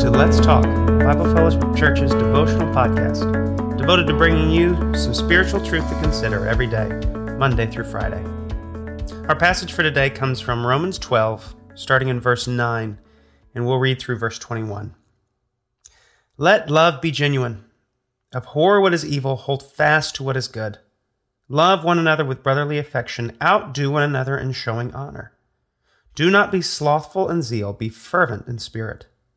to Let's Talk, Bible Fellowship Church's devotional podcast, devoted to bringing you some spiritual truth to consider every day, Monday through Friday. Our passage for today comes from Romans 12, starting in verse 9, and we'll read through verse 21. Let love be genuine. Abhor what is evil, hold fast to what is good. Love one another with brotherly affection, outdo one another in showing honor. Do not be slothful in zeal, be fervent in spirit.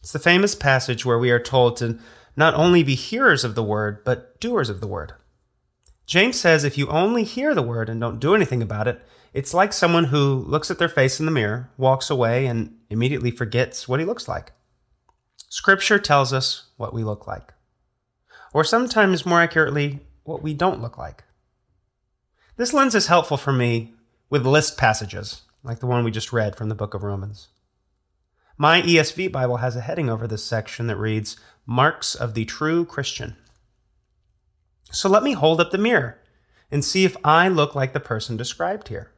It's the famous passage where we are told to not only be hearers of the word, but doers of the word. James says if you only hear the word and don't do anything about it, it's like someone who looks at their face in the mirror, walks away, and immediately forgets what he looks like. Scripture tells us what we look like, or sometimes more accurately, what we don't look like. This lens is helpful for me with list passages, like the one we just read from the book of Romans. My ESV Bible has a heading over this section that reads, Marks of the True Christian. So let me hold up the mirror and see if I look like the person described here.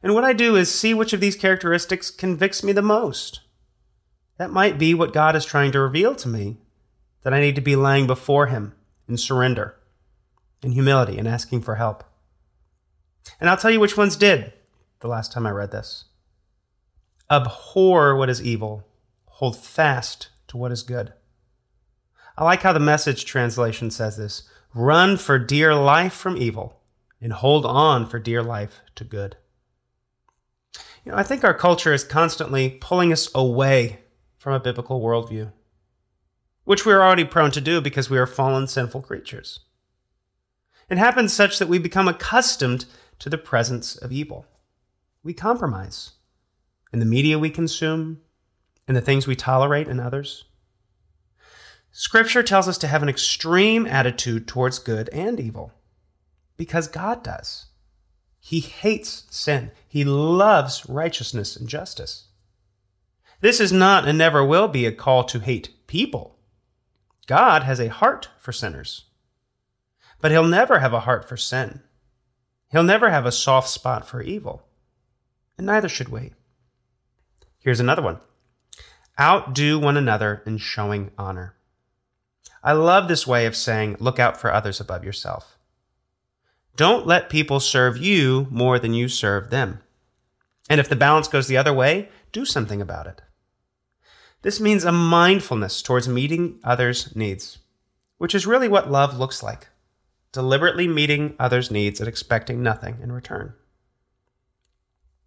And what I do is see which of these characteristics convicts me the most. That might be what God is trying to reveal to me that I need to be laying before Him in surrender, in humility, and asking for help. And I'll tell you which ones did the last time I read this. Abhor what is evil, hold fast to what is good. I like how the message translation says this run for dear life from evil, and hold on for dear life to good. You know, I think our culture is constantly pulling us away from a biblical worldview, which we are already prone to do because we are fallen, sinful creatures. It happens such that we become accustomed to the presence of evil. We compromise in the media we consume, in the things we tolerate in others. Scripture tells us to have an extreme attitude towards good and evil because God does. He hates sin, He loves righteousness and justice. This is not and never will be a call to hate people. God has a heart for sinners, but He'll never have a heart for sin. He'll never have a soft spot for evil, and neither should we. Here's another one outdo one another in showing honor. I love this way of saying, look out for others above yourself. Don't let people serve you more than you serve them. And if the balance goes the other way, do something about it. This means a mindfulness towards meeting others' needs, which is really what love looks like deliberately meeting others' needs and expecting nothing in return.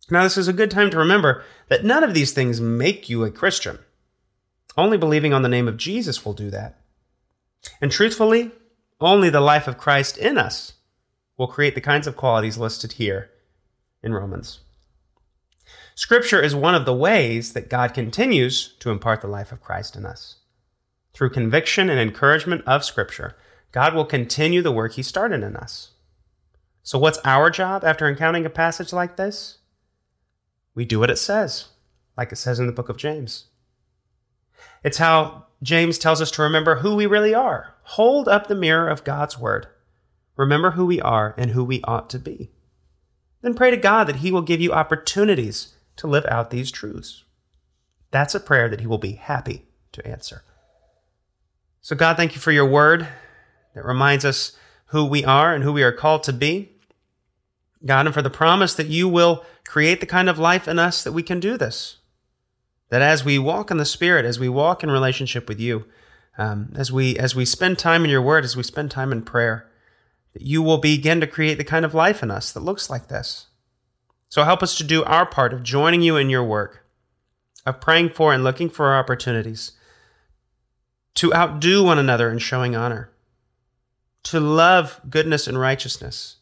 Now, this is a good time to remember that none of these things make you a Christian. Only believing on the name of Jesus will do that. And truthfully, only the life of Christ in us will create the kinds of qualities listed here in Romans. Scripture is one of the ways that God continues to impart the life of Christ in us. Through conviction and encouragement of Scripture, God will continue the work He started in us. So, what's our job after encountering a passage like this? We do what it says, like it says in the book of James. It's how James tells us to remember who we really are. Hold up the mirror of God's word. Remember who we are and who we ought to be. Then pray to God that He will give you opportunities to live out these truths. That's a prayer that He will be happy to answer. So, God, thank you for your word that reminds us who we are and who we are called to be. God, and for the promise that you will create the kind of life in us that we can do this. That as we walk in the Spirit, as we walk in relationship with you, um, as we as we spend time in your word, as we spend time in prayer, that you will begin to create the kind of life in us that looks like this. So help us to do our part of joining you in your work, of praying for and looking for opportunities to outdo one another in showing honor, to love goodness and righteousness,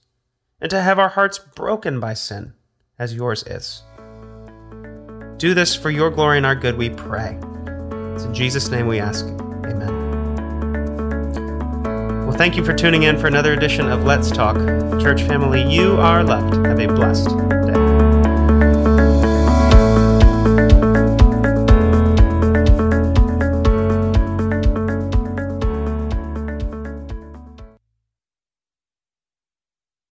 and to have our hearts broken by sin as yours is. Do this for your glory and our good, we pray. It's in Jesus' name we ask. Amen. Well, thank you for tuning in for another edition of Let's Talk. Church family, you are loved. Have a blessed day.